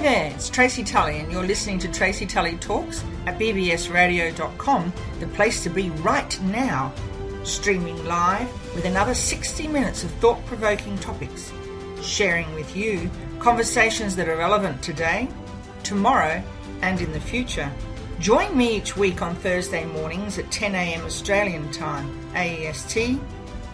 Hey there, it's Tracy Tully, and you're listening to Tracy Tully Talks at bbsradio.com, the place to be right now. Streaming live with another 60 minutes of thought provoking topics, sharing with you conversations that are relevant today, tomorrow, and in the future. Join me each week on Thursday mornings at 10 a.m. Australian Time, AEST,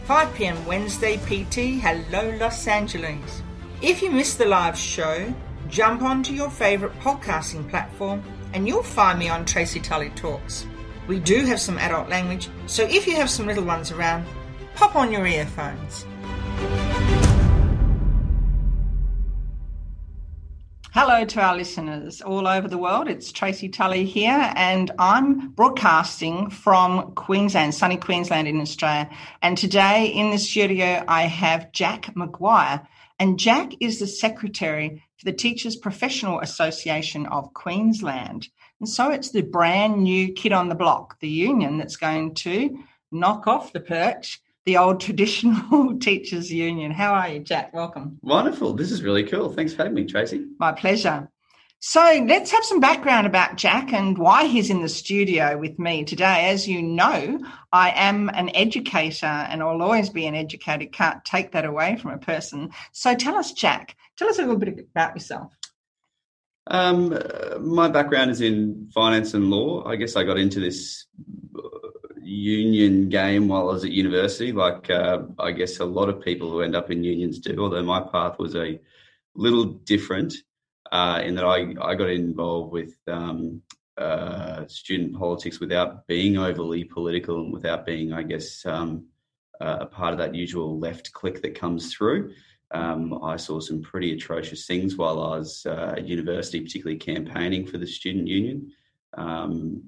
5 p.m. Wednesday PT. Hello, Los Angeles. If you missed the live show, jump onto your favourite podcasting platform and you'll find me on Tracy Tully Talks. We do have some adult language, so if you have some little ones around, pop on your earphones. Hello to our listeners all over the world. It's Tracy Tully here, and I'm broadcasting from Queensland, sunny Queensland in Australia. And today in the studio, I have Jack McGuire. And Jack is the secretary for the Teachers Professional Association of Queensland. And so it's the brand new kid on the block, the union, that's going to knock off the perch the old traditional teachers union. How are you, Jack? Welcome. Wonderful. This is really cool. Thanks for having me, Tracy. My pleasure. So let's have some background about Jack and why he's in the studio with me today. As you know, I am an educator and I'll always be an educator. Can't take that away from a person. So tell us, Jack, tell us a little bit about yourself. Um, my background is in finance and law. I guess I got into this union game while I was at university, like uh, I guess a lot of people who end up in unions do, although my path was a little different uh, in that I, I got involved with um, uh, student politics without being overly political and without being, I guess, um, a part of that usual left click that comes through. Um, I saw some pretty atrocious things while I was uh, at university, particularly campaigning for the student union. Um,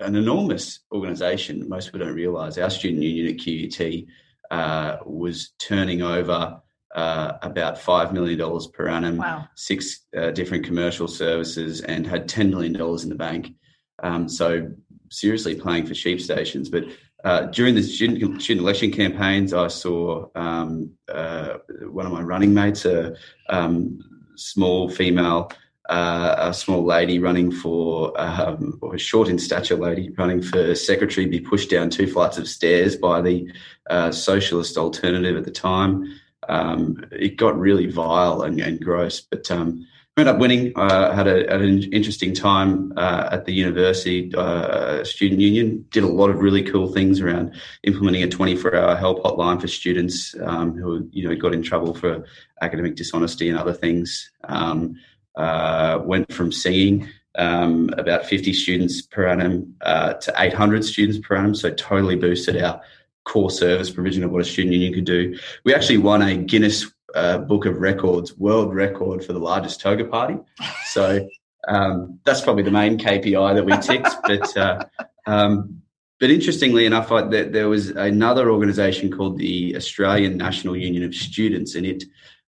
an enormous organisation. Most people don't realise our student union at QUT uh, was turning over uh, about five million dollars per annum, wow. six uh, different commercial services, and had ten million dollars in the bank. Um, so seriously playing for sheep stations. But uh, during the student, student election campaigns, I saw um, uh, one of my running mates, a um, small female uh, a small lady running for, um, or a short in stature lady running for secretary, be pushed down two flights of stairs by the uh, socialist alternative at the time. Um, it got really vile and, and gross, but um, ended up winning. Uh, had, had, an interesting time uh, at the university uh, student union. Did a lot of really cool things around implementing a 24-hour help hotline for students um, who you know got in trouble for academic dishonesty and other things. Um, uh, went from seeing um, about 50 students per annum uh, to 800 students per annum. So totally boosted our core service provision of what a student union could do. We actually won a Guinness uh, Book of Records world record for the largest toga party. So um, that's probably the main KPI that we ticked. but uh, um, but interestingly enough, I, there, there, was another organisation called the Australian National Union of Students, and it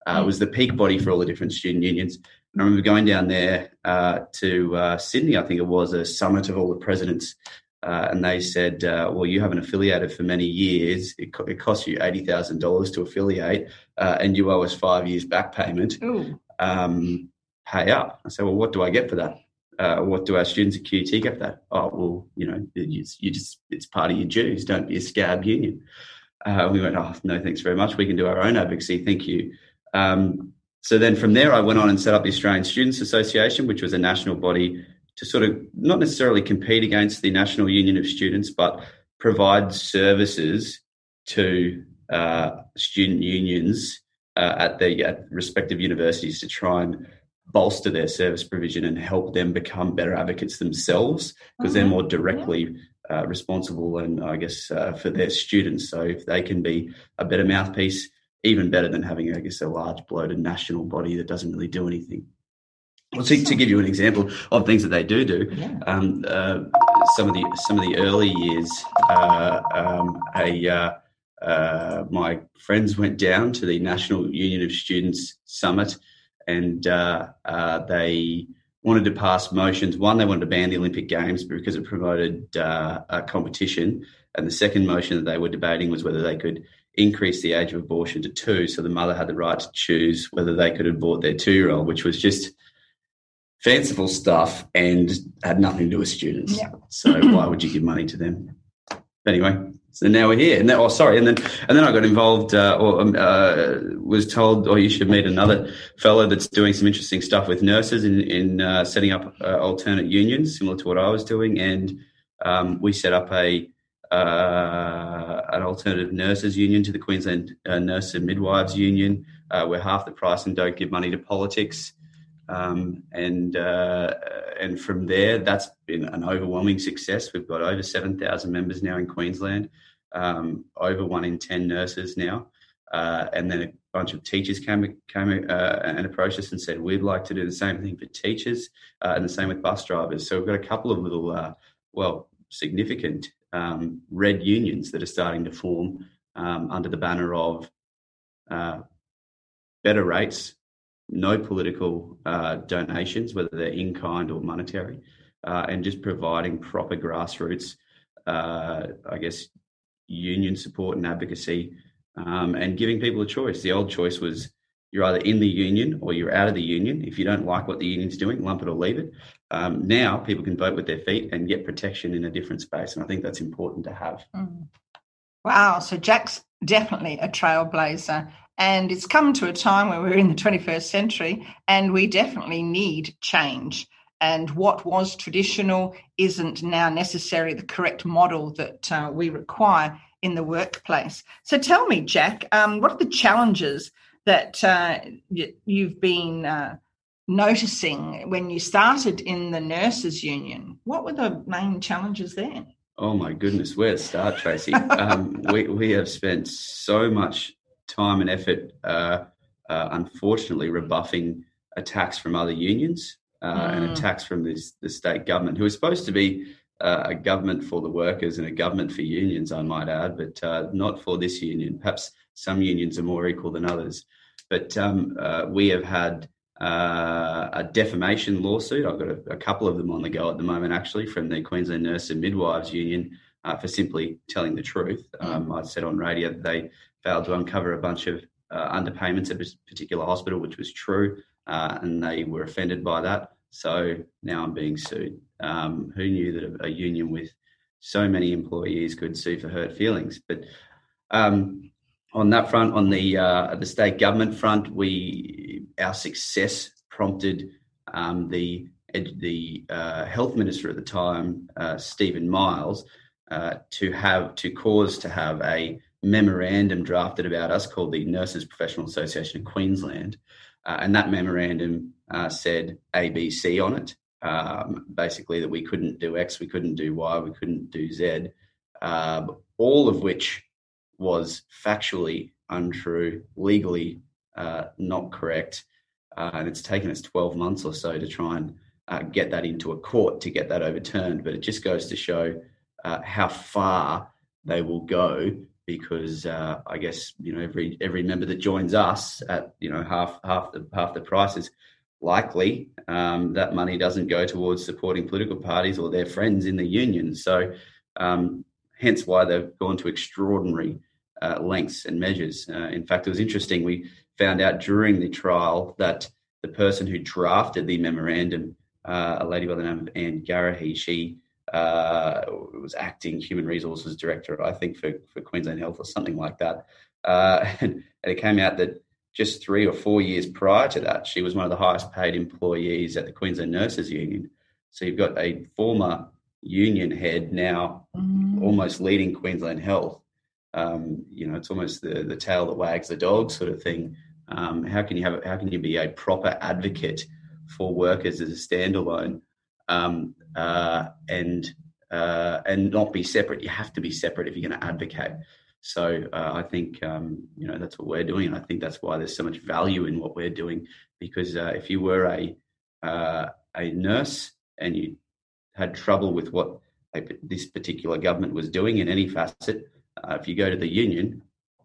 uh, was the peak body for all the different student unions. And I remember going down there uh, to uh, Sydney, I think it was a summit of all the presidents, uh, and they said, uh, "Well, you haven't affiliated for many years. It, co- it costs you eighty thousand dollars to affiliate, uh, and you owe us five years back payment. Um, pay up." I said, "Well, what do I get for that? Uh, what do our students at QT get for that? Oh, well, you know, you, you just it's part of your dues. Don't be a scab union." we went, "Oh, no, thanks very much. We can do our own advocacy. Thank you." Um, so then from there, I went on and set up the Australian Students Association, which was a national body to sort of not necessarily compete against the National Union of Students, but provide services to uh, student unions uh, at the at respective universities to try and bolster their service provision and help them become better advocates themselves because mm-hmm. they're more directly uh, responsible and I guess uh, for their students. So if they can be a better mouthpiece even better than having, I guess, a large bloated national body that doesn't really do anything. Well, to, to give you an example of things that they do do, yeah. um, uh, some of the some of the early years, uh, um, a uh, uh my friends went down to the National Union of Students summit, and uh, uh, they wanted to pass motions. One, they wanted to ban the Olympic Games because it promoted a competition, and the second motion that they were debating was whether they could increase the age of abortion to two, so the mother had the right to choose whether they could abort their two-year-old, which was just fanciful stuff and had nothing to do with students. Yeah. So why would you give money to them? But anyway, so now we're here. And then, oh, sorry. And then, and then I got involved, uh, or um, uh, was told, oh, you should meet another fellow that's doing some interesting stuff with nurses in, in uh, setting up uh, alternate unions, similar to what I was doing. And um, we set up a uh, an alternative nurses union to the Queensland uh, Nurse and Midwives Union. we're half the price and don't give money to politics. Um, and uh, and from there, that's been an overwhelming success. We've got over seven thousand members now in Queensland, um, over one in ten nurses now, uh, and then a bunch of teachers came came uh, and approached us and said we'd like to do the same thing for teachers, uh, and the same with bus drivers. So we've got a couple of little, uh, well, significant um, red unions that are starting to form um, under the banner of uh, better rates no political uh, donations, whether they're in kind or monetary, uh, and just providing proper grassroots, uh, I guess, union support and advocacy, um, and giving people a choice. The old choice was you're either in the union or you're out of the union. If you don't like what the union's doing, lump it or leave it. Um, now people can vote with their feet and get protection in a different space, and I think that's important to have. Mm. Wow! So Jack's definitely a trailblazer. And it's come to a time where we're in the 21st century and we definitely need change. And what was traditional isn't now necessarily the correct model that uh, we require in the workplace. So tell me, Jack, um, what are the challenges that uh, you've been uh, noticing when you started in the nurses union? What were the main challenges there? Oh my goodness, where to start, Tracy? um, we, we have spent so much time and effort, uh, uh, unfortunately, rebuffing attacks from other unions uh, mm. and attacks from this, the state government, who is supposed to be uh, a government for the workers and a government for unions, I might add, but uh, not for this union. Perhaps some unions are more equal than others. But um, uh, we have had a defamation lawsuit. I've got a, a, couple of them on the go at the moment, actually, from the Queensland Nurse and Midwives Union uh, for simply telling the truth. Mm. Um, I said on radio that they failed to uncover a bunch of uh, underpayments at a particular hospital, which was true, uh, and they were offended by that. So now I'm being sued. Um, who knew that a, a, union with so many employees could sue for hurt feelings? But um, on that front, on the uh, the state government front, we our success prompted um, the the uh, health minister at the time, uh, Stephen Miles, uh, to have to cause to have a memorandum drafted about us called the Nurses Professional Association of Queensland. Uh, and that memorandum uh, said ABC on it, um, basically that we couldn't do X, we couldn't do Y, we couldn't do Z, uh, all of which was factually untrue, legally uh, not correct. Uh, and it's taken us 12 months or so to try and uh, get that into a court to get that overturned. But it just goes to show how far they will go because uh, I guess you know every every member that joins us at you know half half the half the price is likely um, that money doesn't go towards supporting political parties or their friends in the union. So um, hence why they've gone to extraordinary uh, lengths and measures. Uh, in fact, it was interesting. We found out during the trial that the person who drafted the memorandum, uh, a lady by the name of Anne Garahy, she uh, was acting human resources director, I think, for, for Queensland Health or something like that. Uh, and, and, it came out that just three or four years prior to that, she was one of the highest paid employees at the Queensland Nurses Union. So you've got a former union head now mm. almost leading Queensland Health. Um, you know, it's almost the, the tail that wags the dog sort of thing. Um, how can you have how can you be a proper advocate for workers as a standalone um, uh, and uh, and not be separate. You have to be separate if you're going to advocate. So uh, I think um, you know that's what we're doing, and I think that's why there's so much value in what we're doing. Because uh, if you were a uh, a nurse and you had trouble with what a, this particular government was doing in any facet, uh, if you go to the union,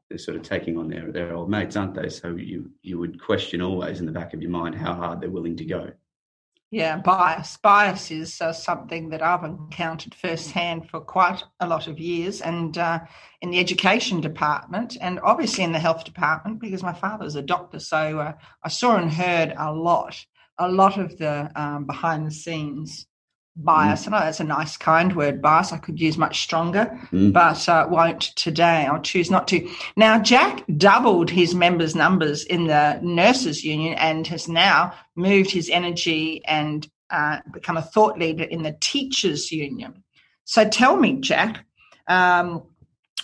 they're sort of taking on their, their old mates, aren't they? So you you would question always in the back of your mind how hard they're willing to go. Yeah, bias. Bias is uh, something that I've encountered firsthand for quite a lot of years, and uh, in the education department, and obviously in the health department, because my father was a doctor, so uh, I saw and heard a lot a lot of the um, behind the scenes bias. Mm. I know that's a nice, kind word, bias. I could use much stronger, mm. but uh, won't today. I'll choose not to. Now, Jack doubled his members' numbers in the nurses' union and has now moved his energy and uh, become a thought leader in the teachers' union. So tell me, Jack, um,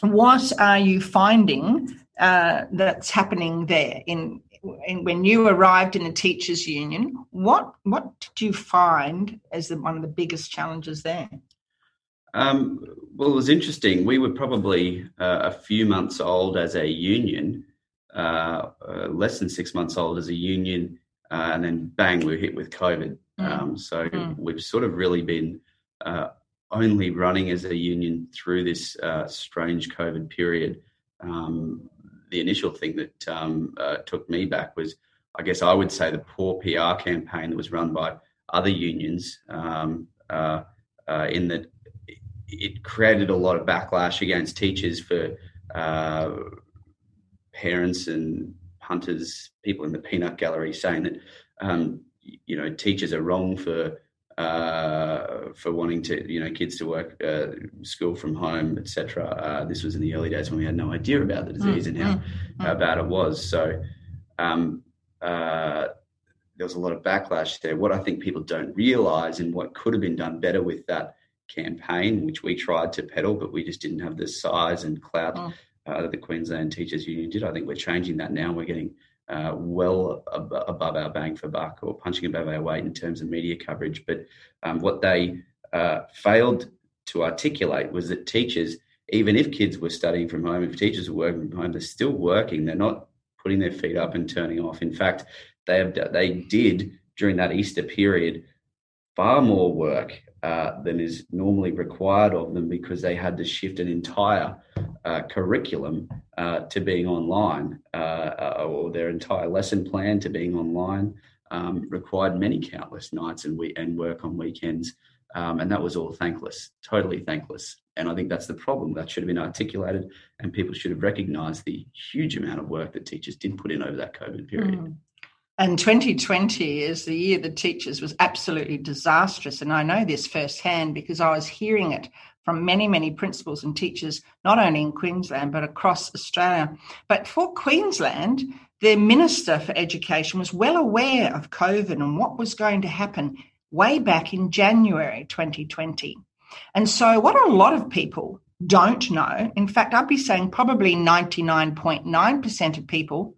what are you finding uh, that's happening there in when you arrived in the teachers union, what what did you find as the, one of the biggest challenges there? Um, well, it was interesting. We were probably uh, a few months old as a union, uh, uh, less than six months old as a union, uh, and then bang, we were hit with COVID. Mm. Um, so mm. we've sort of really been uh, only running as a union through this uh, strange COVID period. Um, the initial thing that um, uh, took me back was, I guess I would say, the poor PR campaign that was run by other unions. Um, uh, uh, in that it created a lot of backlash against teachers for uh, parents and punters, people in the peanut gallery saying that um, you know teachers are wrong for uh, for wanting to, you know, kids to work uh, school from home, etc. Uh, this was in the early days when we had no idea about the disease mm, and how, mm, how mm. bad it was. So um, uh, there was a lot of backlash there. What I think people don't realise and what could have been done better with that campaign, which we tried to peddle, but we just didn't have the size and clout mm. uh, that the Queensland Teachers Union did. I think we're changing that now. We're getting uh, well ab- above our bang for buck or punching above our weight in terms of media coverage. But um, what they uh, failed to articulate was that teachers, even if kids were studying from home, if teachers were working from home, they're still working. They're not putting their feet up and turning off. In fact, they have they did during that Easter period far more work uh, than is normally required of them because they had to shift an entire uh, curriculum uh, to being online uh, or their entire lesson plan to being online um, required many countless nights and, we- and work on weekends. Um, and that was all thankless, totally thankless. And I think that's the problem. That should have been articulated, and people should have recognised the huge amount of work that teachers did put in over that COVID period. Mm. And 2020 is the year the teachers was absolutely disastrous. And I know this firsthand because I was hearing it from many, many principals and teachers, not only in Queensland, but across Australia. But for Queensland, the Minister for Education was well aware of COVID and what was going to happen way back in January 2020. And so, what a lot of people don't know, in fact, I'd be saying probably 99.9% of people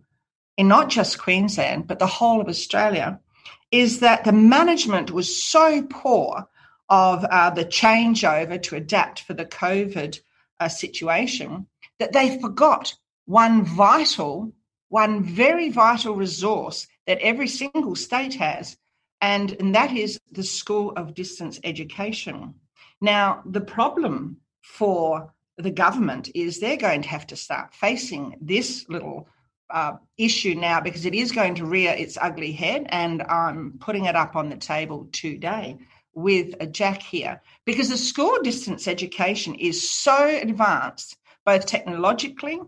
in not just Queensland, but the whole of Australia, is that the management was so poor of uh, the changeover to adapt for the COVID uh, situation that they forgot one vital, one very vital resource that every single state has, and, and that is the school of distance education. Now, the problem for the government is they're going to have to start facing this little uh, issue now because it is going to rear its ugly head, and I'm putting it up on the table today with a Jack here because the school distance education is so advanced, both technologically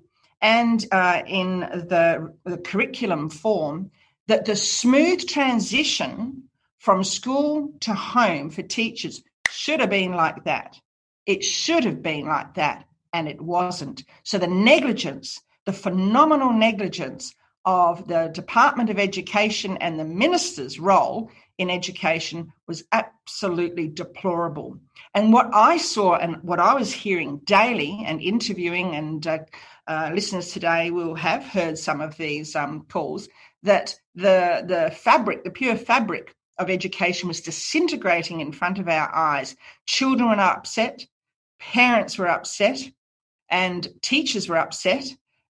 and uh, in the, the curriculum form, that the smooth transition from school to home for teachers should have been like that. It should have been like that, and it wasn't. So the negligence the phenomenal negligence of the Department of Education and the minister's role in education was absolutely deplorable. And what I saw and what I was hearing daily and interviewing, and uh, uh, listeners today will have heard some of these um, calls, that the, the fabric, the pure fabric of education was disintegrating in front of our eyes. Children were upset, parents were upset, and teachers were upset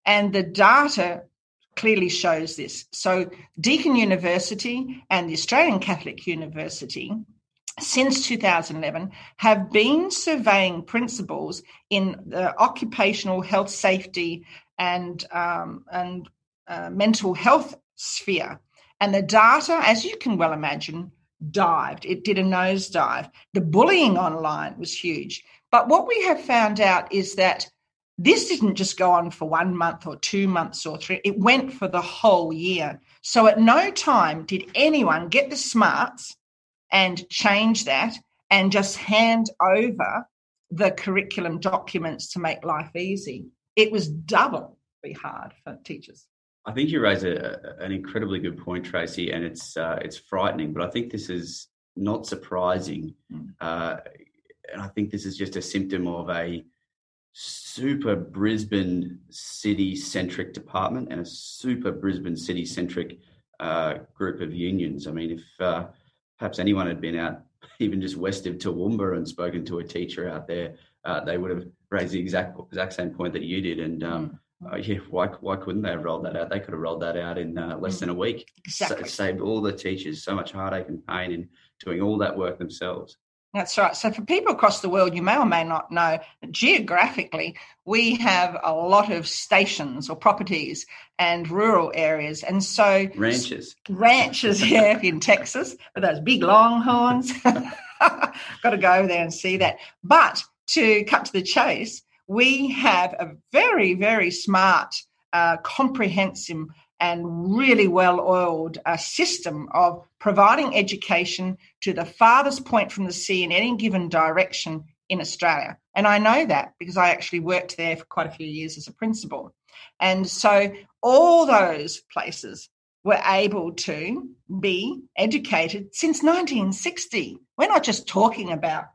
and the data clearly shows this. So, Deakin University and the Australian Catholic University since 2011 have been surveying principals in the occupational health safety and um, and uh, mental health sphere. And the data as you can well imagine dived. It did a nosedive. The bullying online was huge. But what we have found out is that this didn't just go on for one month or two months or three, it went for the whole year. So at no time did anyone get the smarts and change that and just hand over the curriculum documents to make life easy. It was doubly hard for teachers. I think you raise a, an incredibly good point, Tracy, and it's uh, it's frightening. But I think this is not surprising, mm. uh, and I think this is just a symptom of a super Brisbane city centric department and a super Brisbane city centric uh, group of unions. I mean, if uh, perhaps anyone had been out even just west of Toowoomba and spoken to a teacher out there, uh, they would have raised the exact exact same point that you did. And um, mm. uh, yeah, why why couldn't they have rolled that out? They could have rolled that out in uh, less mm. than a week. Exactly. saved all the teachers so much heartache and pain in doing all that work themselves. That's right. So, for people across the world, you may or may not know geographically, we have a lot of stations or properties and rural areas. And so, ranches. Ranches here in Texas with those big longhorns. Got to go there and see that. But to cut to the chase, we have a very, very smart, uh, comprehensive and really well oiled uh, system of providing education to the farthest point from the sea in any given direction in Australia. And I know that because I actually worked there for quite a few years as a principal. And so all those places were able to be educated since 1960. We're not just talking about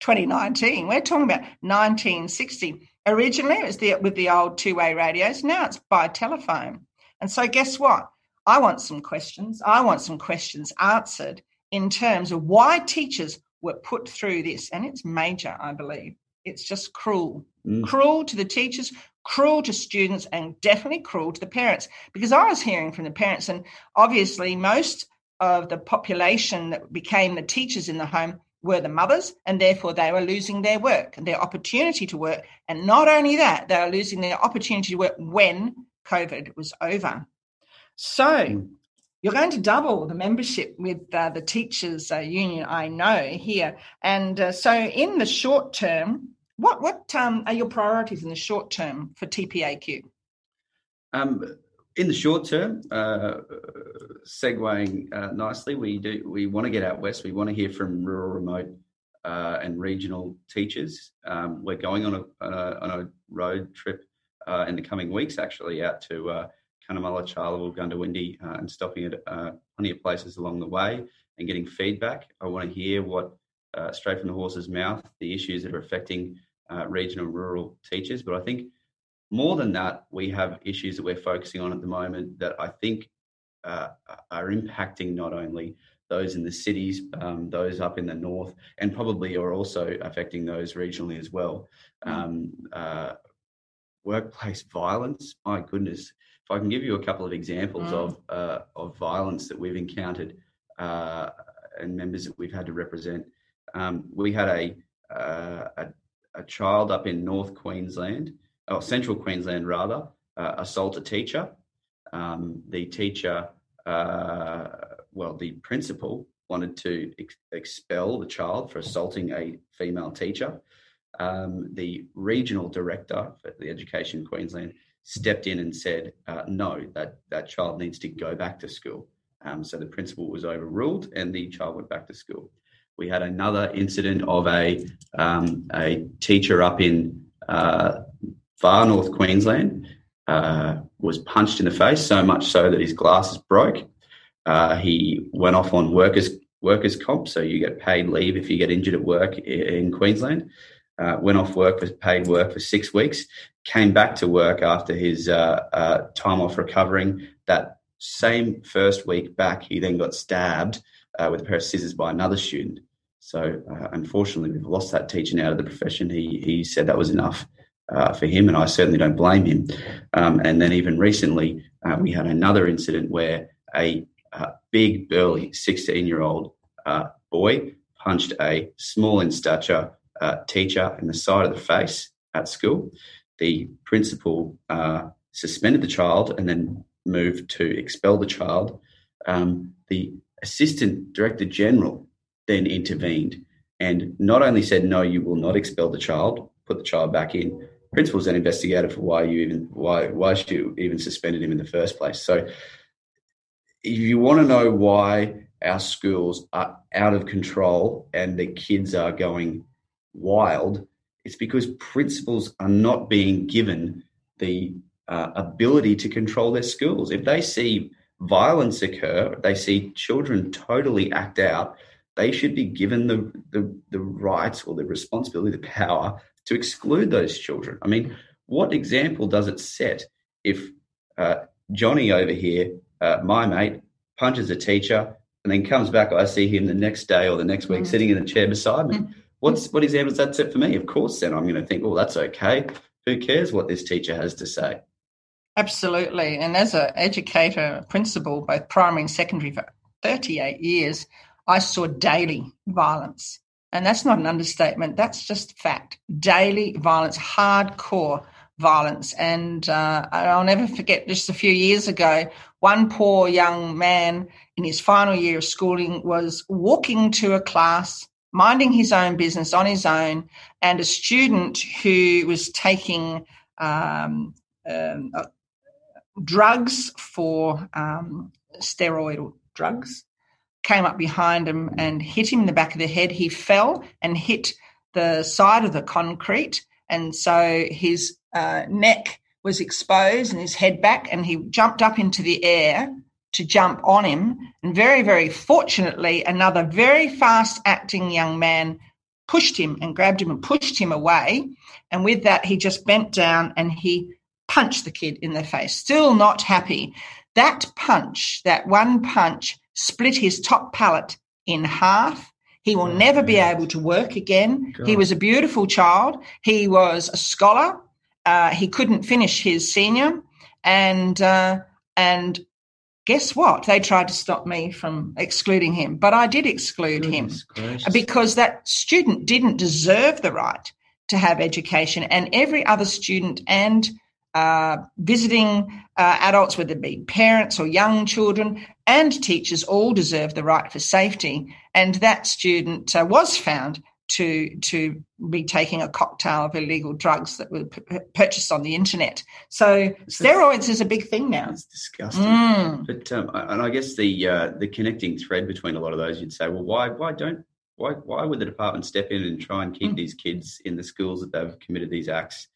2019, we're talking about 1960. Originally, it was the, with the old two way radios. Now it's by telephone. And so, guess what? I want some questions. I want some questions answered in terms of why teachers were put through this. And it's major, I believe. It's just cruel. Mm. Cruel to the teachers, cruel to students, and definitely cruel to the parents. Because I was hearing from the parents, and obviously, most of the population that became the teachers in the home were the mothers, and therefore they were losing their work and their opportunity to work. And not only that, they were losing their opportunity to work when COVID was over. So hmm. you're going to double the membership with uh, the teachers uh, union, I know here. And uh, so in the short term, what what um, are your priorities in the short term for TPAQ? Um, in the short term, uh, segueing uh, nicely, we do we want to get out west. We want to hear from rural, remote, uh, and regional teachers. Um, we're going on a, on a, on a road trip uh, in the coming weeks, actually, out to uh, Cunnamulla, Charleville, Goondiwindi, uh, and stopping at uh, plenty of places along the way and getting feedback. I want to hear what, uh, straight from the horse's mouth, the issues that are affecting uh, regional rural teachers. But I think more than that, we have issues that we're focusing on at the moment that I think uh, are impacting not only those in the cities, um, those up in the north, and probably are also affecting those regionally as well. Mm. Um, uh, workplace violence. My goodness, if I can give you a couple of examples mm. of uh, of violence that we've encountered uh, and members that we've had to represent, um, we had a, uh, a, a child up in North Queensland, or Central Queensland rather, uh, assault a teacher. Um, the teacher, uh, well, the principal wanted to ex- expel the child for assaulting a female teacher um, the regional director for the Education Queensland stepped in and said, uh, no, that, that child needs to go back to school. Um, so the principal was overruled and the child went back to school. We had another incident of a, um, a teacher up in uh, far north Queensland uh, was punched in the face so much so that his glasses broke. Uh, he went off on workers workers comp, so you get paid leave if you get injured at work in Queensland uh, went off work for paid work for six weeks, came back to work after his uh, uh, time off recovering. That same first week back, he then got stabbed uh, with a pair of scissors by another student. So uh, unfortunately, we've lost that teacher now to the profession. He he said that was enough. Uh, for him, and I certainly don't blame him. Um, and then even recently, we had another incident where a, big, burly 16 year old boy punched a small in stature uh, teacher in the side of the face at school. The principal uh, suspended the child and then moved to expel the child. Um, the assistant director general then intervened and not only said, No, you will not expel the child, put the child back in, principal's then investigated for why you even why why you even suspended him in the first place. So if you want to know why our schools are out of control and the kids are going wild, it's because principals are not being given the uh, ability to control their schools. If they see violence occur, they see children totally act out, they should be given the, the, the rights or the responsibility, the power to exclude those children. I mean, what example does it set if uh, Johnny over here, uh, my mate, punches a teacher and then comes back? I see him the next day or the next week mm. sitting in a chair beside me. Mm. What's what example does that set for me? Of course, then I'm going to think, oh, that's okay. Who cares what this teacher has to say? Absolutely. And as an educator, principal, both primary and secondary for 38 years, I saw daily violence. And that's not an understatement, that's just fact. Daily violence, hardcore violence. And uh, I'll never forget just a few years ago, one poor young man in his final year of schooling was walking to a class, minding his own business on his own, and a student who was taking um, um, uh, drugs for um, steroid drugs came up behind him and hit him in the back of the head. He fell and hit the side of the concrete, and so his uh, neck was exposed and his head back, and he jumped up into the air to jump on him. And very, very fortunately, another very fast acting young man pushed him and grabbed him and pushed him away. And with that, he just bent down and he punched the kid in the face. Still not happy. That punch, that one punch, split his top palate in half. He will oh, never be able to work again. God. He was a beautiful child. He was a scholar. Uh, he couldn't finish his senior, and uh, and guess what? They tried to stop me from excluding him, but I did exclude Goodness him gracious. because that student didn't deserve the right to have education, and every other student and uh, visiting uh, adults, whether it be parents or young children, and teachers all deserve the right for safety. And that student uh, was found to to be taking a cocktail of illegal drugs that were p- purchased on the internet. So it's steroids is a big thing now. It's disgusting. Mm. But um, and I guess the uh, the connecting thread between a lot of those, you'd say, well, why why don't why why would the department step in and try and keep mm. these kids in the schools that they've committed these acts?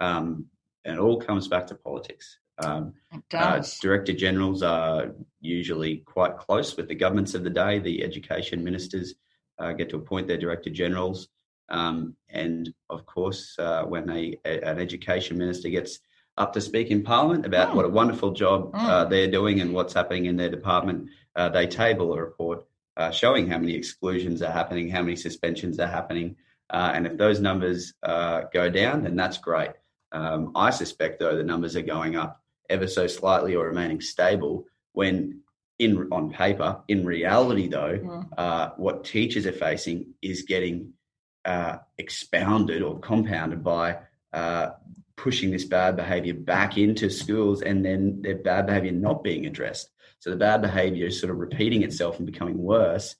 Um, and it all comes back to politics. Um, uh, director generals are usually quite close with the governments of the day. The education ministers uh, get to appoint their director generals. Um, and of course, uh, when a, a, an education minister gets up to speak in Parliament about mm. what a wonderful job mm. they're doing and what's happening in their department, uh, they table a report uh, showing how many exclusions are happening, how many suspensions are happening. and if those numbers go down, then that's great. Um, I suspect, though, the numbers are going up ever so slightly or remaining stable when in on paper. In reality, though, mm. uh, what teachers are facing is getting uh, expounded or compounded by uh, pushing this bad behaviour back into schools and then their bad behaviour not being addressed. So the bad behaviour is sort of repeating itself and becoming worse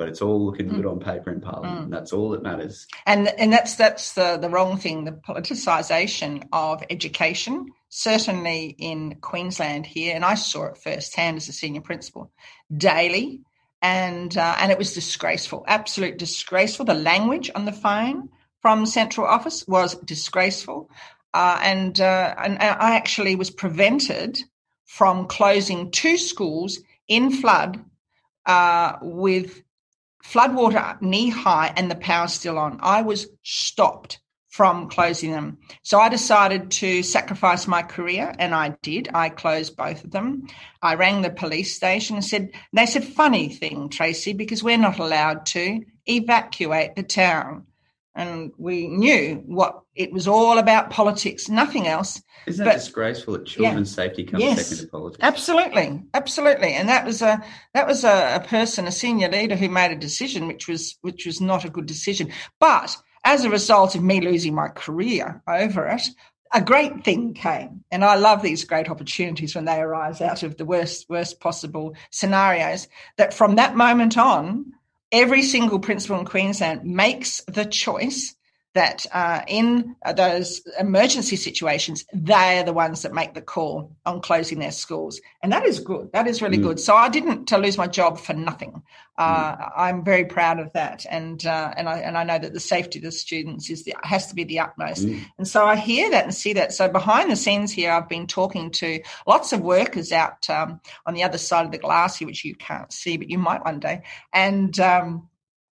but it's all looking mm. good on paper in Parliament. Mm. that's all that matters. And and that's that's the the wrong thing. The politicisation of education, certainly in Queensland here, and I saw it firsthand as a senior principal, daily, and uh, and it was disgraceful, absolute disgraceful. The language on the phone from central office was disgraceful, uh, and uh, and I actually was prevented from closing two schools in flood uh, with floodwater knee high and the power still on. I was stopped from closing them. So I decided to sacrifice my career and I did. I closed both of them. I rang the police station and said, they said, funny thing, Tracy, because we're not allowed to evacuate the town. And we knew what it was all about politics, nothing else. Isn't that but, disgraceful that children's yeah, safety comes yes, second to politics? Absolutely, absolutely. And that was a that was a, a person, a senior leader, who made a decision which was which was not a good decision. But as a result of me losing my career over it, a great thing came. And I love these great opportunities when they arise out of the worst, worst possible scenarios. That from that moment on, every single principal in Queensland makes the choice that uh, in those emergency situations, they are the ones that make the call on closing their schools. And that is good. That is really mm. good. So I didn't lose my job for nothing. Uh, mm. I'm very proud of that. And, uh, and, I, and I know that the safety of the students is the, has to be the utmost. Mm. And so I hear that and see that. So behind the scenes here, I've been talking to lots of workers out um, on the other side of the glass here, which you can't see, but you might one day. And, um,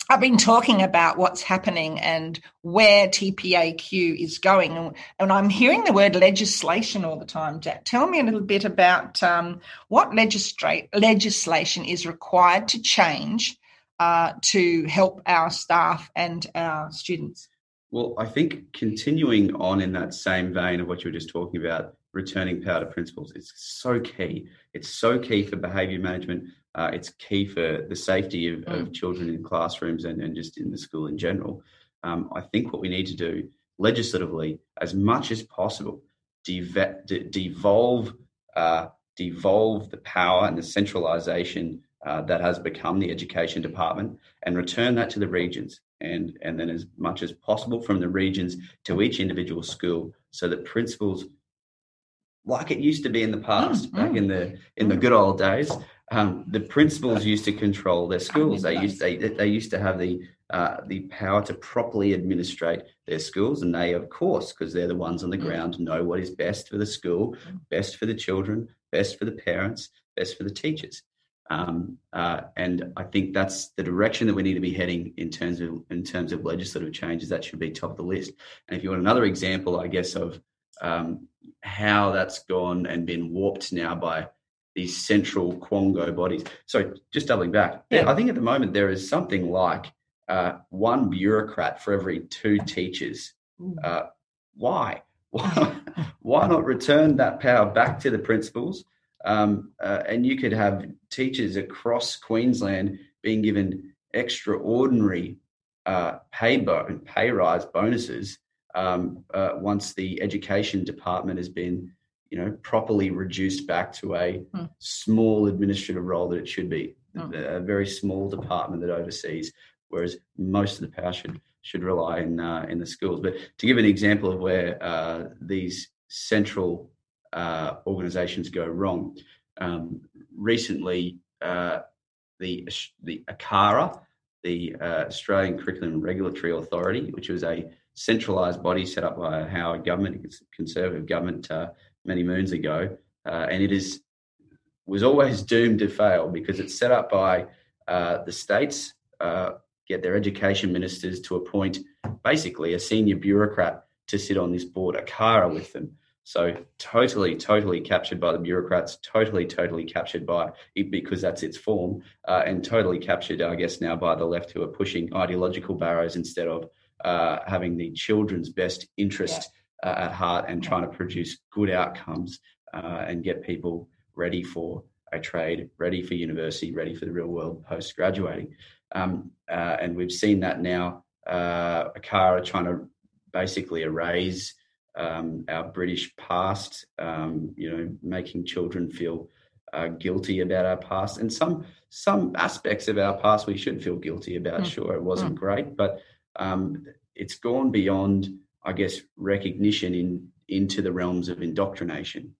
I've been talking about what's happening and where TPAQ is going, and, I'm hearing the word legislation all the time. Jack, tell me a little bit about um, what legislate, legislation is required to change uh, to help our staff and our students. Well, I think continuing on in that same vein of what you were just talking about, returning power to principals, is so key. It's so key for behaviour management uh, it's key for the safety of, mm. of, children in classrooms and, and just in the school in general. Um, I think what we need to do legislatively, as much as possible, de- devolve uh, devolve the power and the centralisation uh, that has become the education department, and return that to the regions, and and then as much as possible from the regions to each individual school, so that principals like it used to be in the past, mm, back mm. in the in the good old days, um, the principals used to control their schools. They used they they used to have the uh, the power to properly administrate their schools, and they, of course, because they're the ones on the mm. ground, know what is best for the school, mm. best for the children, best for the parents, best for the teachers. Um, uh, and I think that's the direction that we need to be heading in terms of in terms of legislative changes. That should be top of the list. And if you want another example, I guess of um, how that's gone and been warped now by these central quango bodies. So just doubling back, yeah, I think at the moment there is something like uh, one bureaucrat for every two teachers. Uh, why? Why, not return that power back to the principals? Um, uh, and you could have teachers across Queensland being given extraordinary uh, pay bo- pay rise bonuses um, uh, once the education department has been you know, properly reduced back to a mm. small administrative role that it should be, mm. a, very small department that oversees, whereas most of the power should should rely in uh, in the schools. But to give an example of where uh, these central uh, organisations go wrong, um, recently uh, the the ACARA, the uh, Australian Curriculum Regulatory Authority, which was a centralised body set up by a Howard government, conservative government uh, many moons ago, uh, and it is was always doomed to fail because it's set up by uh, the states, uh, get their education ministers to appoint basically a senior bureaucrat to sit on this board, ACARA with them. So totally, totally captured by the bureaucrats, totally, totally captured by it because that's its form, uh, and totally captured, I guess, now by the left who are pushing ideological barrows instead of uh, having the children's best interest. Uh, at heart and trying to produce good outcomes uh, and get people ready for a trade, ready for university, ready for the real world post graduating. Um, uh, and we've seen that now. Uh, ACARA trying to basically erase um, our British past, um, you know, making children feel uh, guilty about our past, and some some aspects of our past we should feel guilty about. Mm. Sure, it wasn't mm. great, but um, it's gone beyond I guess, recognition in into the realms of indoctrination.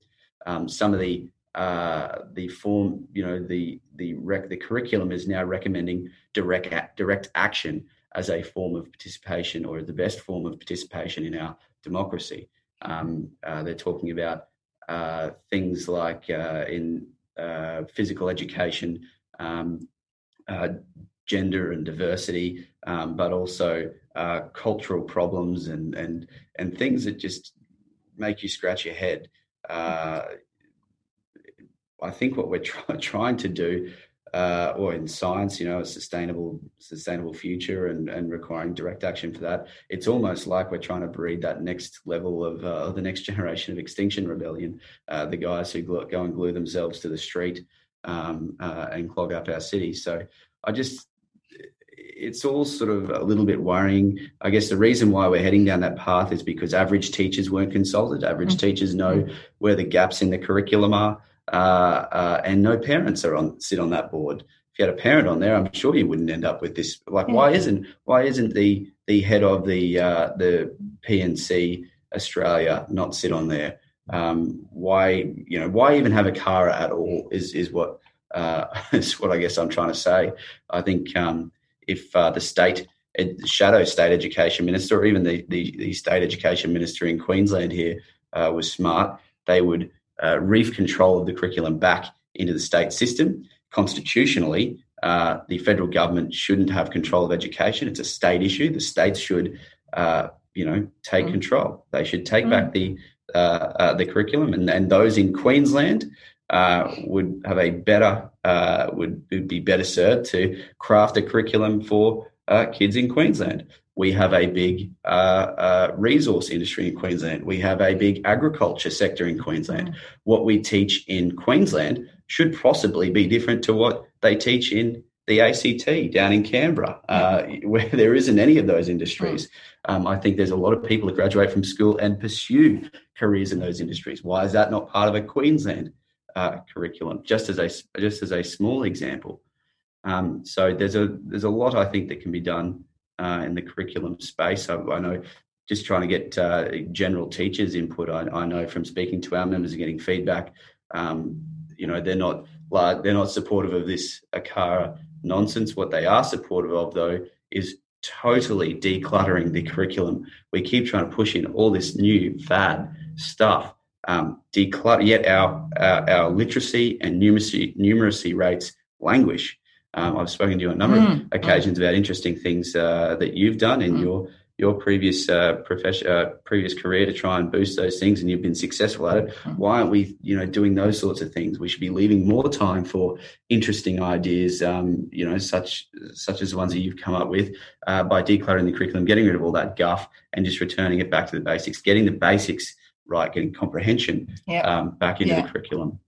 Um, some of the uh, the form, you know, the the rec- the curriculum is now recommending direct direct action as a form of participation or the best form of participation in our democracy. Um, uh, they're talking about uh, things like uh, in uh, physical education, um, uh, gender and diversity, um, but also uh, cultural problems and and and things that just make you scratch your head. Uh, I think what we're try- trying to do, uh, or in science, you know, a sustainable sustainable future and, and requiring direct action for that. It's almost like we're trying to breed that next level of uh, the next generation of Extinction Rebellion, uh, the guys who go and glue themselves to the street um, uh, and clog up our cities. So I just it's all sort of a little bit worrying. I guess the reason why we're heading down that path is because average teachers weren't consulted. Average mm-hmm. teachers know mm-hmm. where the gaps in the curriculum are, uh, uh, and no parents are on sit on that board. If you had a parent on there, I'm sure you wouldn't end up with this. Like, why isn't why isn't the the head of the uh, the P&C Australia not sit on there? Um, why you know why even have ACARA at all is is what uh, is what I guess I'm trying to say. I think um, if uh, the state shadow state education minister or even the, the, the state education minister in Queensland here uh, was smart, they would uh, reef control of the curriculum back into the state system. Constitutionally, uh, the federal government shouldn't have control of education. It's a state issue. The states should, uh, you know, take mm. control. They should take mm. back the uh, uh, the curriculum, and, and those in Queensland uh, would have a better uh, would, would, be better served to craft a curriculum for uh, kids in Queensland. We have a big uh, resource industry in Queensland. We have a big agriculture sector in Queensland. Mm. What we teach in Queensland should possibly be different to what they teach in the ACT down in Canberra, uh, where there isn't any of those industries. Um, I think there's a lot of people that graduate from school and pursue careers in those industries. Why is that not part of a Queensland uh, curriculum? Just as a just as a small example. Um, so there's a there's a lot I think that can be done uh, in the curriculum space. I, I know just trying to get uh, general teachers' input. I, I, know from speaking to our members and getting feedback. Um, you know they're not they're not supportive of this ACARA nonsense. What they are supportive of, though, is totally decluttering the curriculum. We keep trying to push in all this new fad stuff. Um, declutter, yet our, our, our literacy and numeracy numeracy rates languish. Um, I've spoken to you on a number mm. of occasions mm. about interesting things uh, that you've done in mm. your your previous uh, profession, uh, previous career to try and boost those things, and you've been successful at it. Mm-hmm. Why aren't we, you know, doing those sorts of things? We should be leaving more time for interesting ideas, um, you know, such such as the ones that you've come up with, uh, by decluttering the curriculum, getting rid of all that guff, and just returning it back to the basics, getting the basics right, getting comprehension yep. um, back into the curriculum.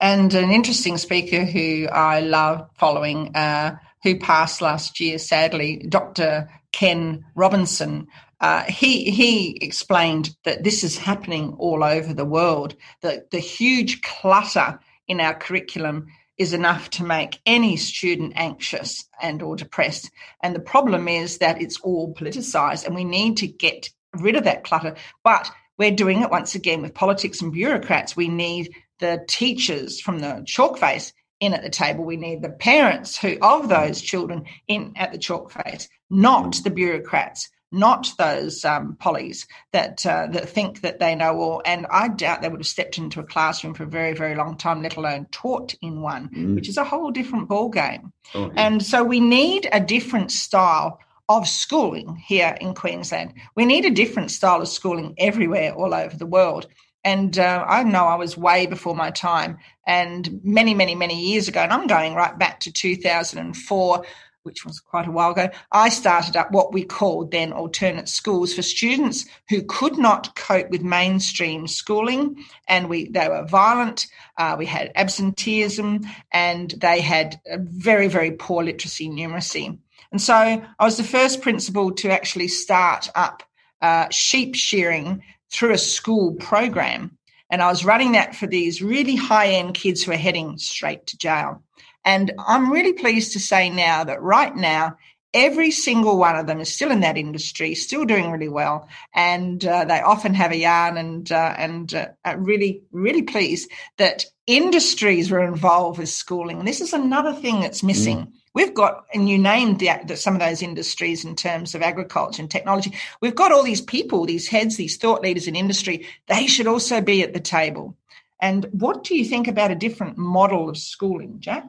And an interesting speaker who I love following, uh, who passed last year, sadly, Dr. Ken Robinson, uh, he he explained that this is happening all over the world. That the huge clutter in our curriculum is enough to make any student anxious and or depressed. And the problem is that it's all politicized, and we need to get rid of that clutter. But we're doing it once again with politics and bureaucrats. We need the teachers from the chalk face in at the table. We need the parents who of those children in at the chalk face, not the bureaucrats, not those um, pollies that uh, that think that they know all. And I doubt they would have stepped into a classroom for a very very long time, let alone taught in one, mm. which is a whole different ball game. Oh, yeah. And so we need a different style of schooling here in Queensland. We need a different style of schooling everywhere all over the world. And uh, I know I was way before my time and many, many, many years ago, and I'm going right back to 2004, which was quite a while ago, I started up what we called then alternate schools for students who could not cope with mainstream schooling. And we they were violent, uh, we had absenteeism, and they had very, very poor literacy numeracy. And so I was the first principal to actually start up uh, sheep shearing through a school program. And I was running that for these really high end kids who are heading straight to jail. And I'm really pleased to say now that right now, every single one of them is still in that industry, still doing really well, and uh, they often have a yarn. And uh, and uh, really, really pleased that industries were involved with schooling. And this is another thing that's missing. Mm. We've got, and you named the, some of those industries in terms of agriculture and technology. We've got all these people, these heads, these thought leaders in industry. They should also be at the table. And what do you think about a different model of schooling, Jack?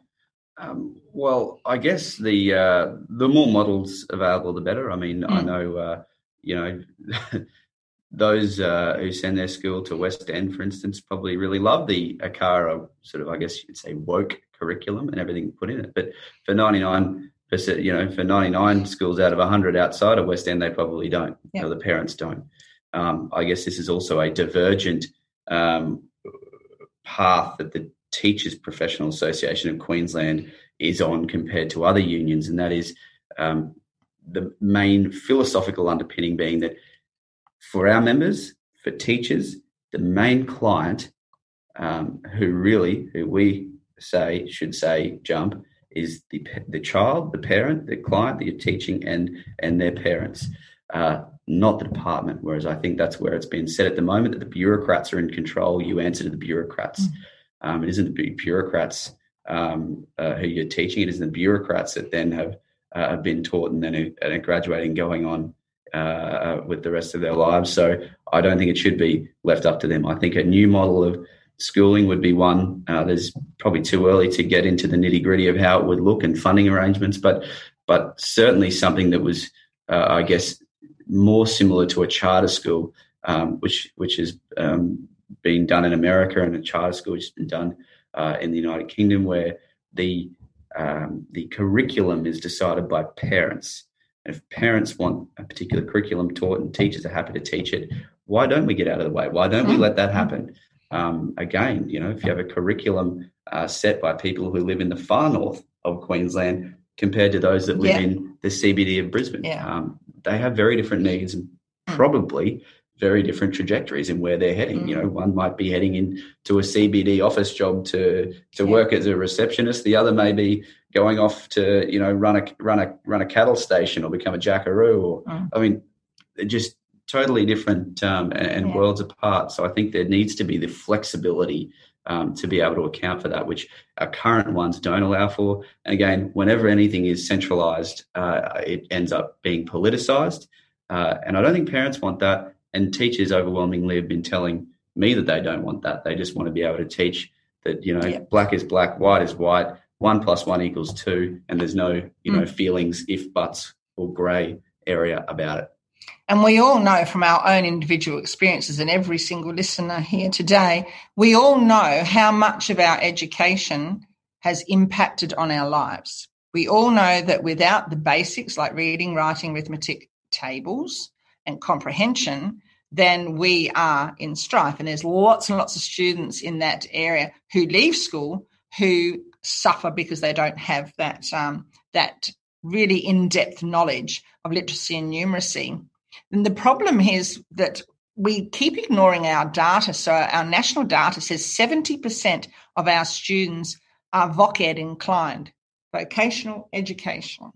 Um, well, I guess the uh, the more models available, the better. I mean, mm. I know, uh, you know, those uh, who send their school to West End, for instance, probably really love the ACARA sort of, I guess you'd say, woke curriculum and everything put in it. But for 99 percent, you know, for 99 schools out of 100 outside of West End, they probably don't. Know, the parents don't. Um, I guess this is also a divergent um, path that the Teachers Professional Association of Queensland is on compared to other unions, and that is um, the main philosophical underpinning being that for our members, for teachers, the main client um, who really, who we say should say jump is the the child, the parent, the client that you're teaching, and and their parents. uh, not the department. Whereas I think that's where it's been said at the moment that the bureaucrats are in control. You answer to the bureaucrats. Mm. Um, it isn't the bureaucrats um, uh, who you're teaching. It isn't the bureaucrats that then have uh, have been taught and then are, are graduating, going on uh, with the rest of their lives. So I don't think it should be left up to them. I think a new model of schooling would be one. Uh, there's probably too early to get into the nitty gritty of how it would look and funding arrangements, but but certainly something that was, uh, I guess, more similar to a charter school, um, which which has um, been done in America, and a charter school which has been done uh, in the United Kingdom, where the um, the curriculum is decided by parents. And if parents want a particular curriculum taught and teachers are happy to teach it, why don't we get out of the way? Why don't we let that happen? Um, again, you know, if you have a curriculum uh, set by people who live in the far north of Queensland compared to those that live yeah. in the CBD of Brisbane, yeah. um, they have very different needs and hmm. probably very different trajectories in where they're heading. Mm. You know, one might be heading into a CBD office job to to yeah. work as a receptionist. The other may be going off to you know run a run a run a cattle station or become a jackaroo. Or mm. I mean, just totally different um, and, and yeah. worlds apart. So I think there needs to be the flexibility um, to be able to account for that, which our current ones don't allow for. And again, whenever anything is centralized, uh, it ends up being politicized. Uh, and I don't think parents want that. And teachers overwhelmingly have been telling me that they don't want that. They just want to be able to teach that, you know, yeah. black is black, white is white, one plus one equals two, and there's no, you mm. know, feelings, if, buts, or grey area about it. And we all know from our own individual experiences, and every single listener here today, we all know how much of our education has impacted on our lives. We all know that without the basics like reading, writing, arithmetic, tables, and comprehension, then we are in strife. And there's lots and lots of students in that area who leave school who suffer because they don't have that um, that really in-depth knowledge of literacy and numeracy. And the problem is that we keep ignoring our data. So our national data says 70% of our students are VOC inclined, vocational education.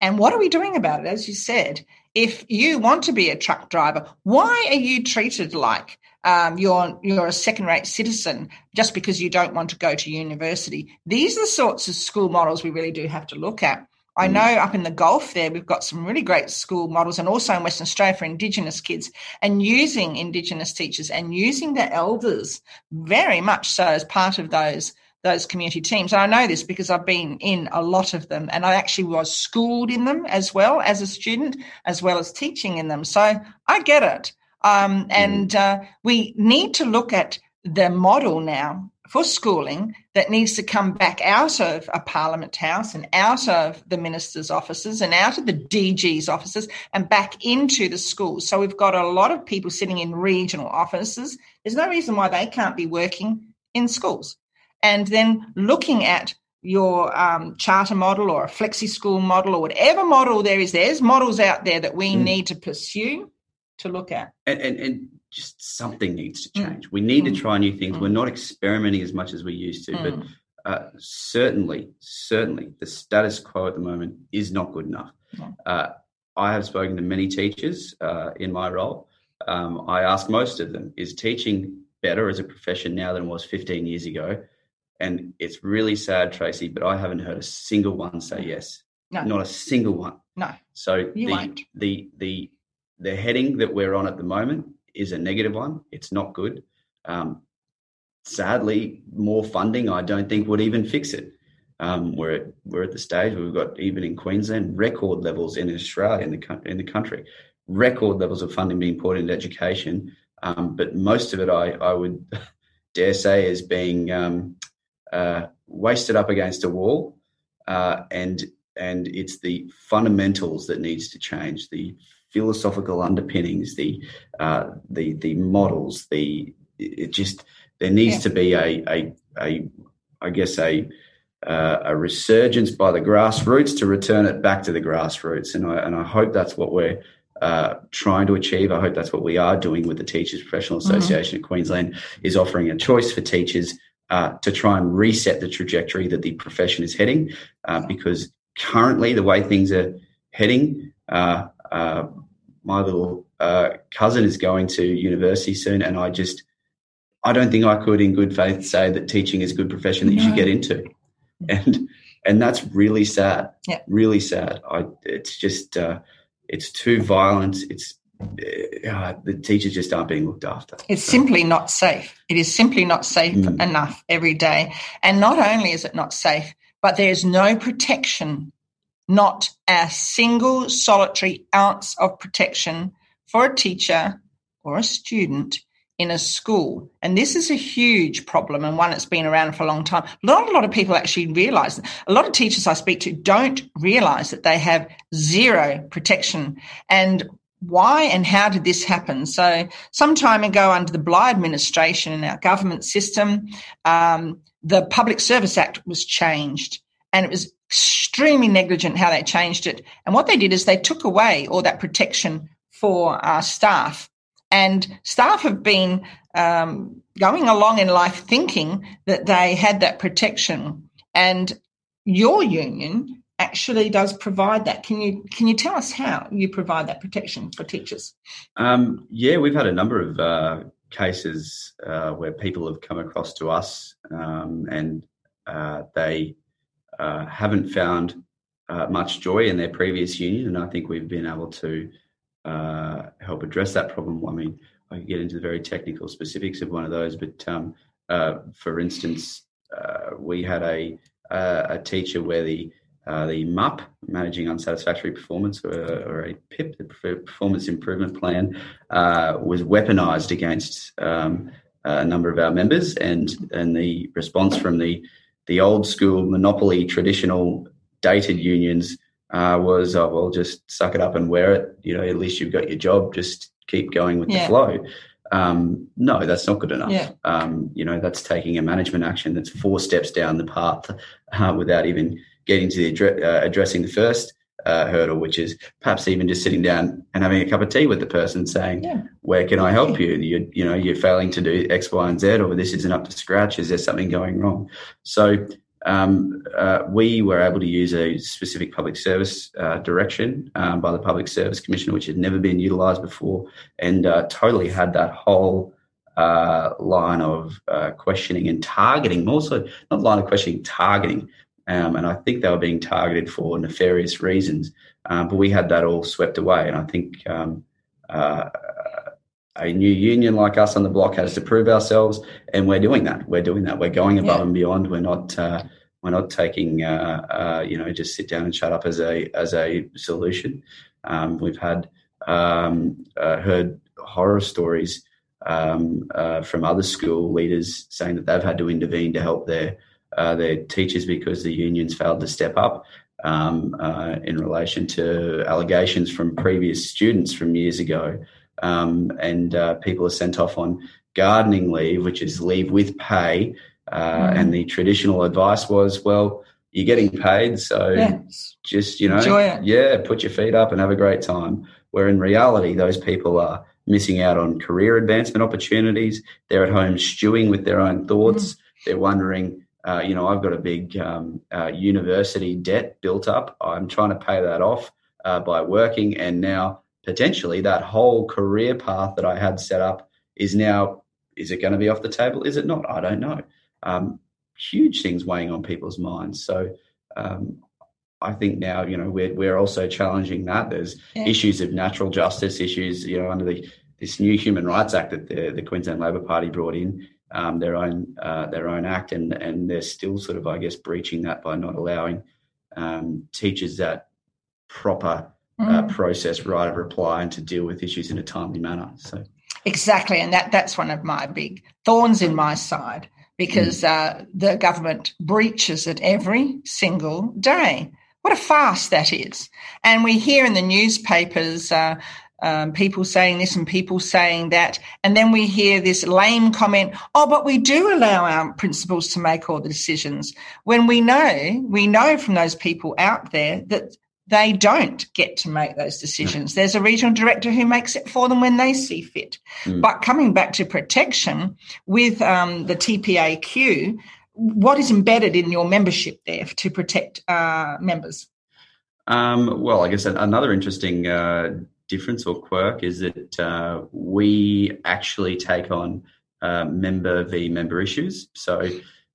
And what are we doing about it? As you said, if you want to be a truck driver, why are you treated like um, you're you're a second-rate citizen just because you don't want to go to university? These are the sorts of school models we really do have to look at. I mm. know up in the Gulf there, we've got some really great school models and also in Western Australia for Indigenous kids and using Indigenous teachers and using the elders very much so as part of those those community teams. And I know this because I've been in a lot of them and I actually was schooled in them as well as a student, as well as teaching in them. So I get it. Um, and mm. uh, we need to look at the model now for schooling that needs to come back out of a parliament house and out of the minister's offices and out of the DG's offices and back into the schools. So we've got a lot of people sitting in regional offices. There's no reason why they can't be working in schools and then looking at your um, charter model or a flexi school model or whatever model there is, there's models out there that we mm. need to pursue to look at. And, and, and just something needs to mm. change. Mm. We need mm. to try new things. Mm. We're not experimenting as much as we used to, but mm. uh, certainly, certainly the status quo at the moment is not good enough. Uh, I have spoken to many teachers uh, in my role. Um, I ask most of them, is teaching better as a profession now than it was 15 years ago? And it's really sad, Tracy, but I haven't heard a single one say yes. No. Not a single one. No. So you the, won't. the the the heading that we're on at the moment is a negative one. It's not good. Um, sadly, more funding I don't think would even fix it. Um, we're at, we're at the stage where we've got even in Queensland record levels in Australia in the in the country, record levels of funding being poured into education. Um, but most of it, I I would dare say, is being um, uh, wasted up against a wall, uh, and and it's the fundamentals that needs to change, the philosophical underpinnings, the uh, the the models, the it just there needs yeah. to be a a, a I guess a uh, a resurgence by the grassroots to return it back to the grassroots, and I and I hope that's what we're uh, trying to achieve. I hope that's what we are doing with the Teachers Professional mm-hmm. Association mm-hmm. of Queensland is offering a choice for teachers uh, to try and reset the trajectory that the profession is heading. Uh, because currently, the way things are heading, uh, uh my little uh, cousin is going to university soon, and I just I don't think I could, in good faith, say that teaching is a good profession that no. you should get into, and and that's really sad. Yeah. really sad. I it's just uh, it's too violent. It's uh, the teachers just aren't being looked after. It's so. simply not safe. It is simply not safe mm. enough every day. And not only is it not safe, but there's no protection, not a single solitary ounce of protection for a teacher or a student in a school. And this is a huge problem and one that's been around for a long time. Not a lot of people actually realize A lot of teachers I speak to don't realize that they have zero protection. And why and how did this happen? So, some time ago, under the Bligh administration in our government system, um, the Public Service Act was changed, and it was extremely negligent how they changed it. And what they did is they took away all that protection for our staff, and staff have been um, going along in life thinking that they had that protection. And your union actually does provide that. Can you can you tell us how you provide that protection for teachers? Um, yeah, we've had a number of uh, cases uh, where people have come across to us um, and uh, they uh, haven't found uh, much joy in their previous union, and I think we've been able to uh, help address that problem. I mean, I can get into the very technical specifics of one of those, but um, for instance, we had a a teacher where the uh, the MUP, Managing Unsatisfactory Performance, or, or, a PIP, the Performance Improvement Plan, uh, was weaponised against um, a number of our members, and and the response from the the old school monopoly traditional dated unions uh, was, oh well, just suck it up and wear it. You know, at least you've got your job. Just keep going with yeah. the flow. Um, no, that's not good enough. Yeah. Um, you know, that's taking a management action that's four steps down the path uh, without even getting to the uh, addressing the first uh, hurdle, which is perhaps even just sitting down and having a cup of tea with the person, saying, yeah. "Where can I help you? You you know you're failing to do X, Y, and Z, or this isn't up to scratch. Is there something going wrong?" So um, uh, we were able to use a specific public service uh, direction um, by the Public Service Commission, which had never been utilised before, and uh, totally had that whole uh, line of uh, questioning and targeting, more so not line of questioning, targeting um, and I think they were being targeted for nefarious reasons. Um, but we had that all swept away, and I think um, uh, a new union like us on the block has to prove ourselves, and we're doing that. We're doing that. We're going above yeah. and beyond. We're not. Uh, we're not taking, uh, uh you know, just sit down and shut up as a as a solution. Um, we've had um, uh, heard horror stories um, uh, from other school leaders saying that they've had to intervene to help their uh, their teachers because the unions failed to step up um, uh, in relation to allegations from previous students from years ago. Um, and uh, people are sent off on gardening leave, which is leave with pay. Mm. And the traditional advice was, well, you're getting paid, so yeah. just you know, yeah, put your feet up and have a great time. Where in reality, those people are missing out on career advancement opportunities. They're at home stewing with their own thoughts. Mm. They're wondering, uh, you know, I've got a big um, uh, university debt built up. I'm trying to pay that off uh, by working, and now potentially that whole career path that I had set up is now is it going to be off the table? Is it not? I don't know. Um, huge things weighing on people's minds. So um, I think now, you know, we're we're also challenging that. There's yeah. issues of natural justice issues, you know, under the this new Human Rights Act that the, the Queensland Labor Party brought in um, their own uh, their own act, and and they're still sort of, I guess, breaching that by not allowing um, teachers that proper uh, mm. process right of reply and to deal with issues in a timely manner. So exactly, and that that's one of my big thorns in my side because mm. uh, the government breaches it every single day. What a farce that is. And we hear in the newspapers uh, um, people saying this and people saying that. And then we hear this lame comment, oh, but we do allow our principals to make all the decisions. When we know, we know from those people out there that they don't get to make those decisions. There's a regional director who makes it for them when they see fit. Mm. But coming back to protection with um, the TPAQ, what is embedded in your membership there to protect uh, members? Um, well, I guess another interesting uh, difference or quirk is that uh, we actually take on uh, member v member issues. So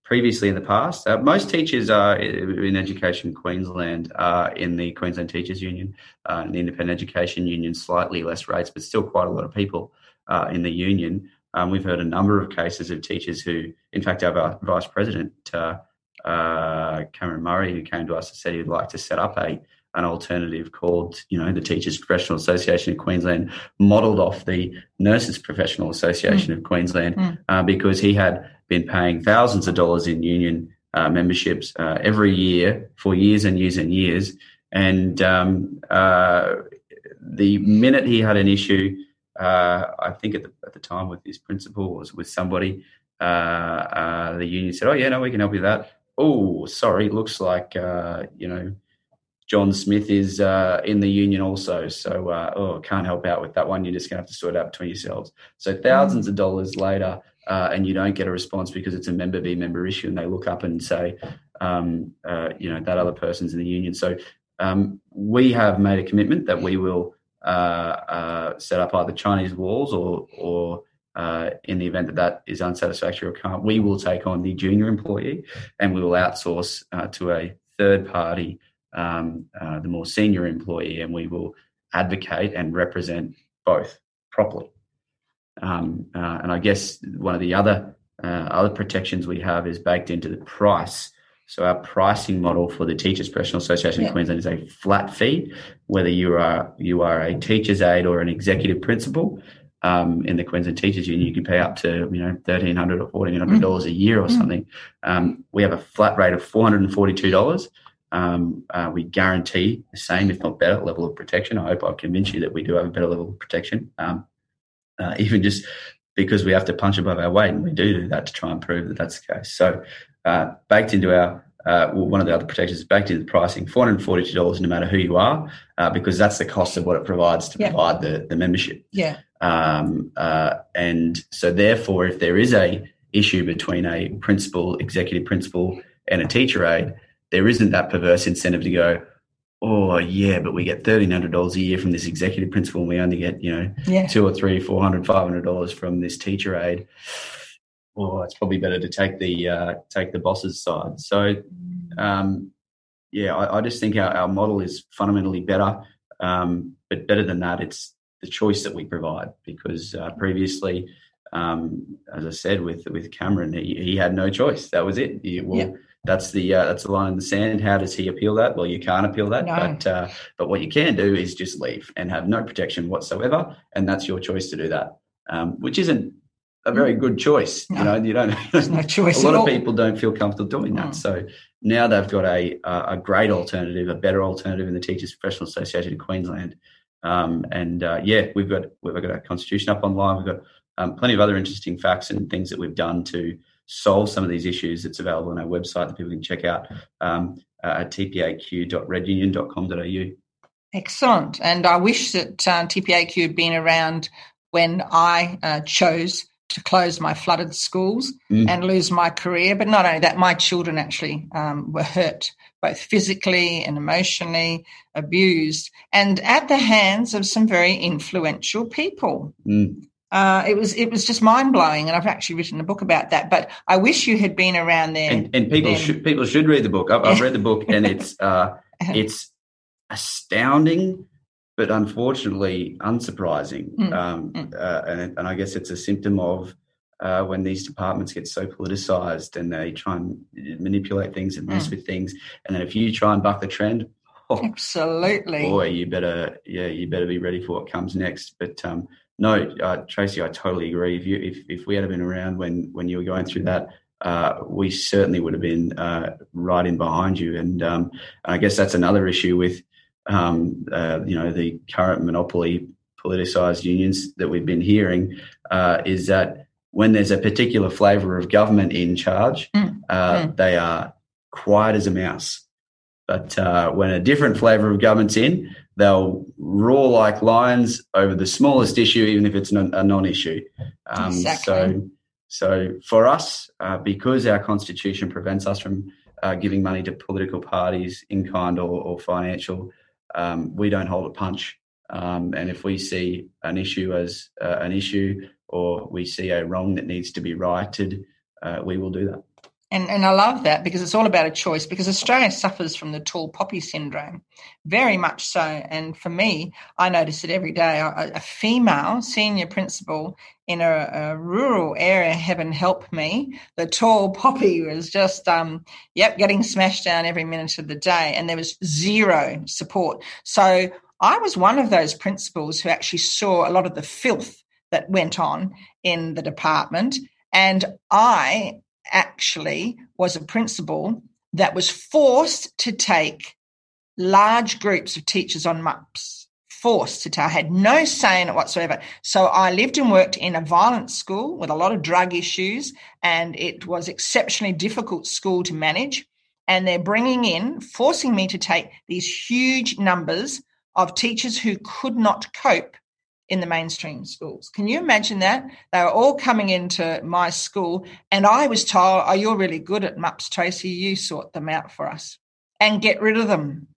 previously in the past, uh, most teachers are in Education Queensland are in the Queensland Teachers Union, uh, the Independent Education Union, slightly less rates, but still quite a lot of people uh, in the union. Um, we've heard a number of cases of teachers who, in fact, our vice president, uh, uh, Cameron Murray, who came to us and said he'd like to set up a an alternative called, you know, the Teachers Professional Association of Queensland, modelled off the Nurses Professional Association mm. of Queensland, mm. uh, because he had been paying thousands of dollars in union uh, memberships uh, every year for years and years and years. And um, uh, the minute he had an issue, uh, I think at the, at the time with his principal was with somebody, uh, the union said, "Oh yeah, no, we can help you with that." Oh, sorry, looks like you know John Smith is uh, in the union also. So, uh, oh, can't help out with that one. You're just going to have to sort it out between yourselves. So, thousands mm. of dollars later, uh, and you don't get a response because it's a member v member issue, and they look up and say, um, uh, you know, that other person's in the union. So, um, we have made a commitment that we will uh, uh, set up either Chinese walls or, or in the event that that is unsatisfactory or can't, we will take on the junior employee and we will outsource to a third party um, uh, the more senior employee, and we will advocate and represent both properly. Um, uh, and I guess one of the other uh, other protections we have is baked into the price. So our pricing model for the Teachers Professional Association of Queensland is a flat fee, whether you are you are a teacher's aide or an executive principal. Um, in the Queensland Teachers Union, you can pay up to you know thirteen hundred or fourteen hundred dollars mm. a year or mm. something. Um, we have a flat rate of four hundred and forty two dollars um, uh, we guarantee the same, if not better, level of protection. I hope I've convinced you that we do have a better level of protection, um, uh, even just because we have to punch above our weight, and we do do that to try and prove that that's the case. So, uh, baked into our uh, well, one of the other protections is baked into the pricing, four hundred forty-two dollars, no matter who you are, uh, because that's the cost of what it provides to yeah. provide the the membership. Yeah. Um, uh, and so, therefore, if there is a issue between a principal, executive principal, and a teacher aide there isn't that perverse incentive to go, oh yeah, but we get thirteen hundred dollars a year from this executive principal, and we only get you know yeah. two or three, four hundred, five hundred dollars from this teacher aid. Well, it's probably better to take the uh, take the boss's side. So, um, yeah, I, I, just think our, our model is fundamentally better. Um, but better than that, it's the choice that we provide because uh, previously, um, as I said with with Cameron, he, he, had no choice. That was it. He, well, yeah that's the uh, that's the line in the sand. How does he appeal that? Well, you can't appeal that, no. but uh, but what you can do is just leave and have no protection whatsoever, and that's your choice to do that, um, which isn't a very good choice. No. You know, you don't. There's no choice. a lot of all. people don't feel comfortable doing that. Mm. So now they've got a a great alternative, a better alternative in the Teachers Professional Association of Queensland. Um, and uh, yeah, we've got we've got a constitution up online. We've got um, plenty of other interesting facts and things that we've done to solve some of these issues, it's available on our website that people can check out um, uh, at tpaq.redunion.com.au. Excellent. And I wish that uh, TPAQ had been around when I uh, chose to close my flooded schools mm. and lose my career. But not only that, my children actually um, were hurt, both physically and emotionally abused, and at the hands of some very influential people. Mm uh, it was it was just mind blowing, and I've actually written a book about that. But I wish you had been around there. And, and people then. should people should read the book. I've, I've read the book, and it's uh, it's astounding, but unfortunately unsurprising. Mm. Um, mm. Uh, and and I guess it's a symptom of uh, when these departments get so politicized and they try and manipulate things and mess mm. with things, and then if you try and buck the trend. Oh, Absolutely, boy, you better yeah, you better be ready for what comes next. But um, no, uh, Tracy, I totally agree. If you if, if we had been around when when you were going through that, uh, we certainly would have been uh, right in behind you. And um, I guess that's another issue with um, uh, you know the current monopoly politicized unions that we've been hearing uh, is that when there's a particular flavour of government in charge, mm. Mm. they are quiet as a mouse. But uh, when a different flavour of government's in, they'll roar like lions over the smallest issue, even if it's a non-issue. Um, exactly. So, so for us, uh, because our constitution prevents us from uh, giving money to political parties in kind or, or financial, um, we don't hold a punch Um, and if we see an issue as uh, an issue or we see a wrong that needs to be righted, uh, we will do that. And, and I love that because it's all about a choice because Australia suffers from the tall poppy syndrome, very much so. And for me, I notice it every day. A, a female senior principal in a, a, rural area, heaven help me, the tall poppy was just, um, yep, getting smashed down every minute of the day. And there was zero support. So I was one of those principals who actually saw a lot of the filth that went on in the department. And I actually was a principal that was forced to take large groups of teachers on MUPS. Forced to take, I had no say in it whatsoever. So I lived and worked in a violent school with a lot of drug issues, and it was exceptionally difficult school to manage. And they're bringing in, forcing me to take these huge numbers of teachers who could not cope in the mainstream schools. Can you imagine that? They were all coming into my school, and I was told, Oh, you're really good at MUPS, Tracy. You sort them out for us and get rid of them.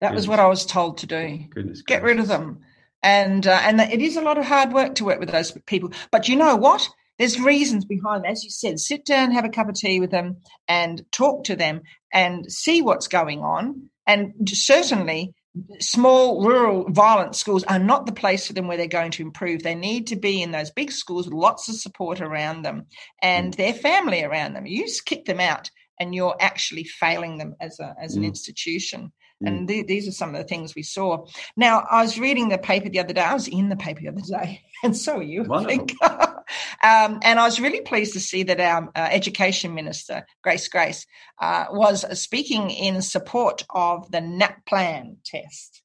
That Goodness. was what I was told to do. Goodness get rid of them. And uh, and it is a lot of hard work to work with those people. But you know what? There's reasons behind, as you said, sit down, have a cup of tea with them, and talk to them, and see what's going on. And certainly, small rural violent schools are not the place for them where they're going to improve. They need to be in those big schools with lots of support around them and mm. their family around them. You just kick them out and you're actually failing them as a as an mm. institution. Mm. And th- these are some of the things we saw. Now, I was reading the paper the other day. I was in the paper the other day, and so are you, Wonderful. I think. Um, and I was really pleased to see that our uh, education minister, Grace Grace, uh, was speaking in support of the NAPLAN test.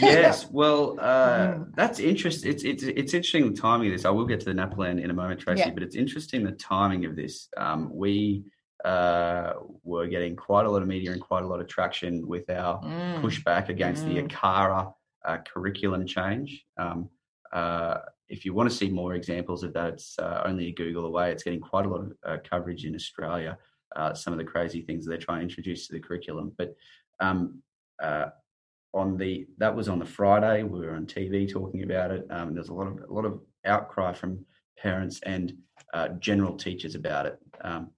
yes, well, uh, mm. that's interesting. It's, it's it's interesting the timing of this. I will get to the NAPLAN in a moment, Tracy, yeah. but it's interesting the timing of this. Um, we uh, were getting quite a lot of media and quite a lot of traction with our mm. pushback against mm. the ACARA uh, curriculum change. Um, uh, if you want to see more examples of that, it's uh, only a Google away. It's getting quite a lot of uh, coverage in Australia. Uh, some of the crazy things they're trying to introduce to the curriculum, but um, on the that was on the Friday. We were on TV talking about it. Um, there's a lot of a lot of outcry from parents and general teachers about it. Um,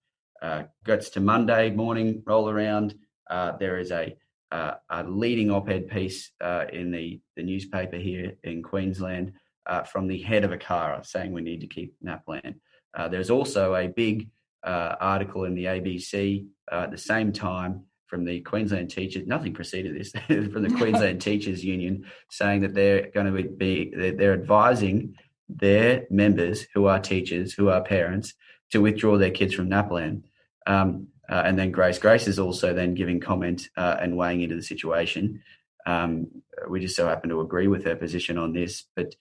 uh, gets to Monday morning, roll around. Uh, there is a, uh, a leading op-ed piece uh, in the, the newspaper here in Queensland uh, from the head of ACARA saying we need to keep NAPLAN. Uh, there's also a big article in the ABC at the same time from the Queensland teachers. Nothing preceded this from the Queensland Teachers Union saying that they're going to be they're advising their members who are teachers, who are parents, to withdraw their kids from NAPLAN. Um, uh, and then Grace. Grace is also then giving comment uh, and weighing into the situation. Um, we just so happen to agree with her position on this, but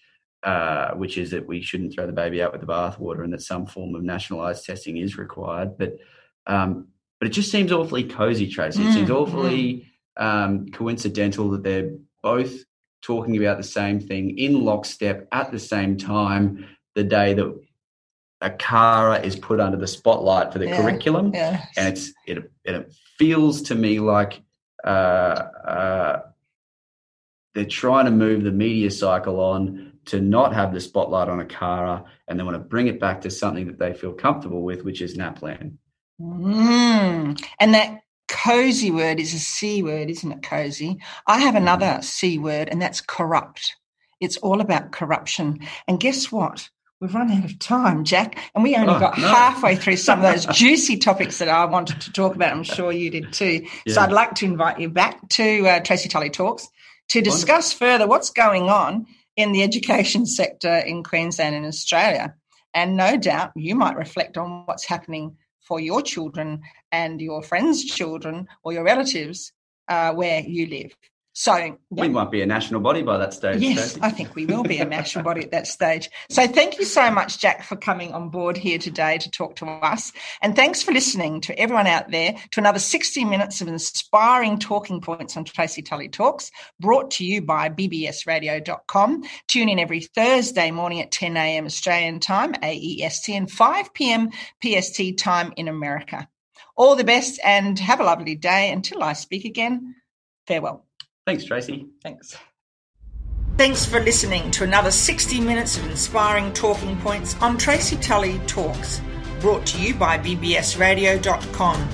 uh, which is that we shouldn't throw the baby out with the bathwater and that some form of nationalised testing is required. But um, but it just seems awfully cozy, Tracy. It mm, seems awfully um, coincidental that they're both talking about the same thing in lockstep at the same time the day that ACARA is put under the spotlight for the yeah, curriculum, yeah. and it's it it feels to me like uh, uh, they're trying to move the media cycle on to not have the spotlight on ACARA, and they want to bring it back to something that they feel comfortable with, which is NAPLAN. Mm. And that cozy word is a C word, isn't it? Cozy. I have another mm. C word, and that's corrupt. It's all about corruption. And guess what? We've run out of time, Jack, and we only oh, got no. halfway through some of those juicy topics that I wanted to talk about. I'm sure you did too. Yeah. So I'd like to invite you back to uh, Tracy Tully Talks to discuss Wonderful. further what's going on in the education sector in Queensland and Australia. And no doubt you might reflect on what's happening for your children and your friends' children or your relatives uh, where you live. So yeah. we might be a national body by that stage. Yes, I think we will be a national body at that stage. So thank you so much, Jack, for coming on board here today to talk to us. And thanks for listening to everyone out there to another 60 minutes of inspiring talking points on Tracy Tully Talks, brought to you by bbsradio.com. Tune in every Thursday morning at 10 a.m. Australian time, AEST, and 5 p.m. PST time in America. All the best and have a lovely day. Until I speak again, farewell. Thanks, Tracy. Thanks. Thanks for listening to another 60 minutes of inspiring talking points on Tracy Tully Talks, brought to you by bbsradio.com.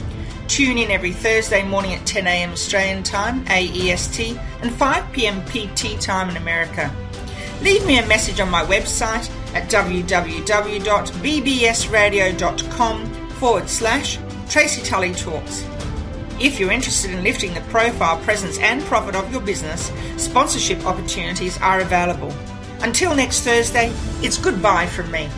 Tune in every Thursday morning at 10 a.m. Australian Time, AEST, and 5 p.m. PT Time in America. Leave me a message on my website at www.bbsradio.com forward slash Tracy Tully Talks. If you're interested in lifting the profile, presence, and profit of your business, sponsorship opportunities are available. Until next Thursday, it's goodbye from me.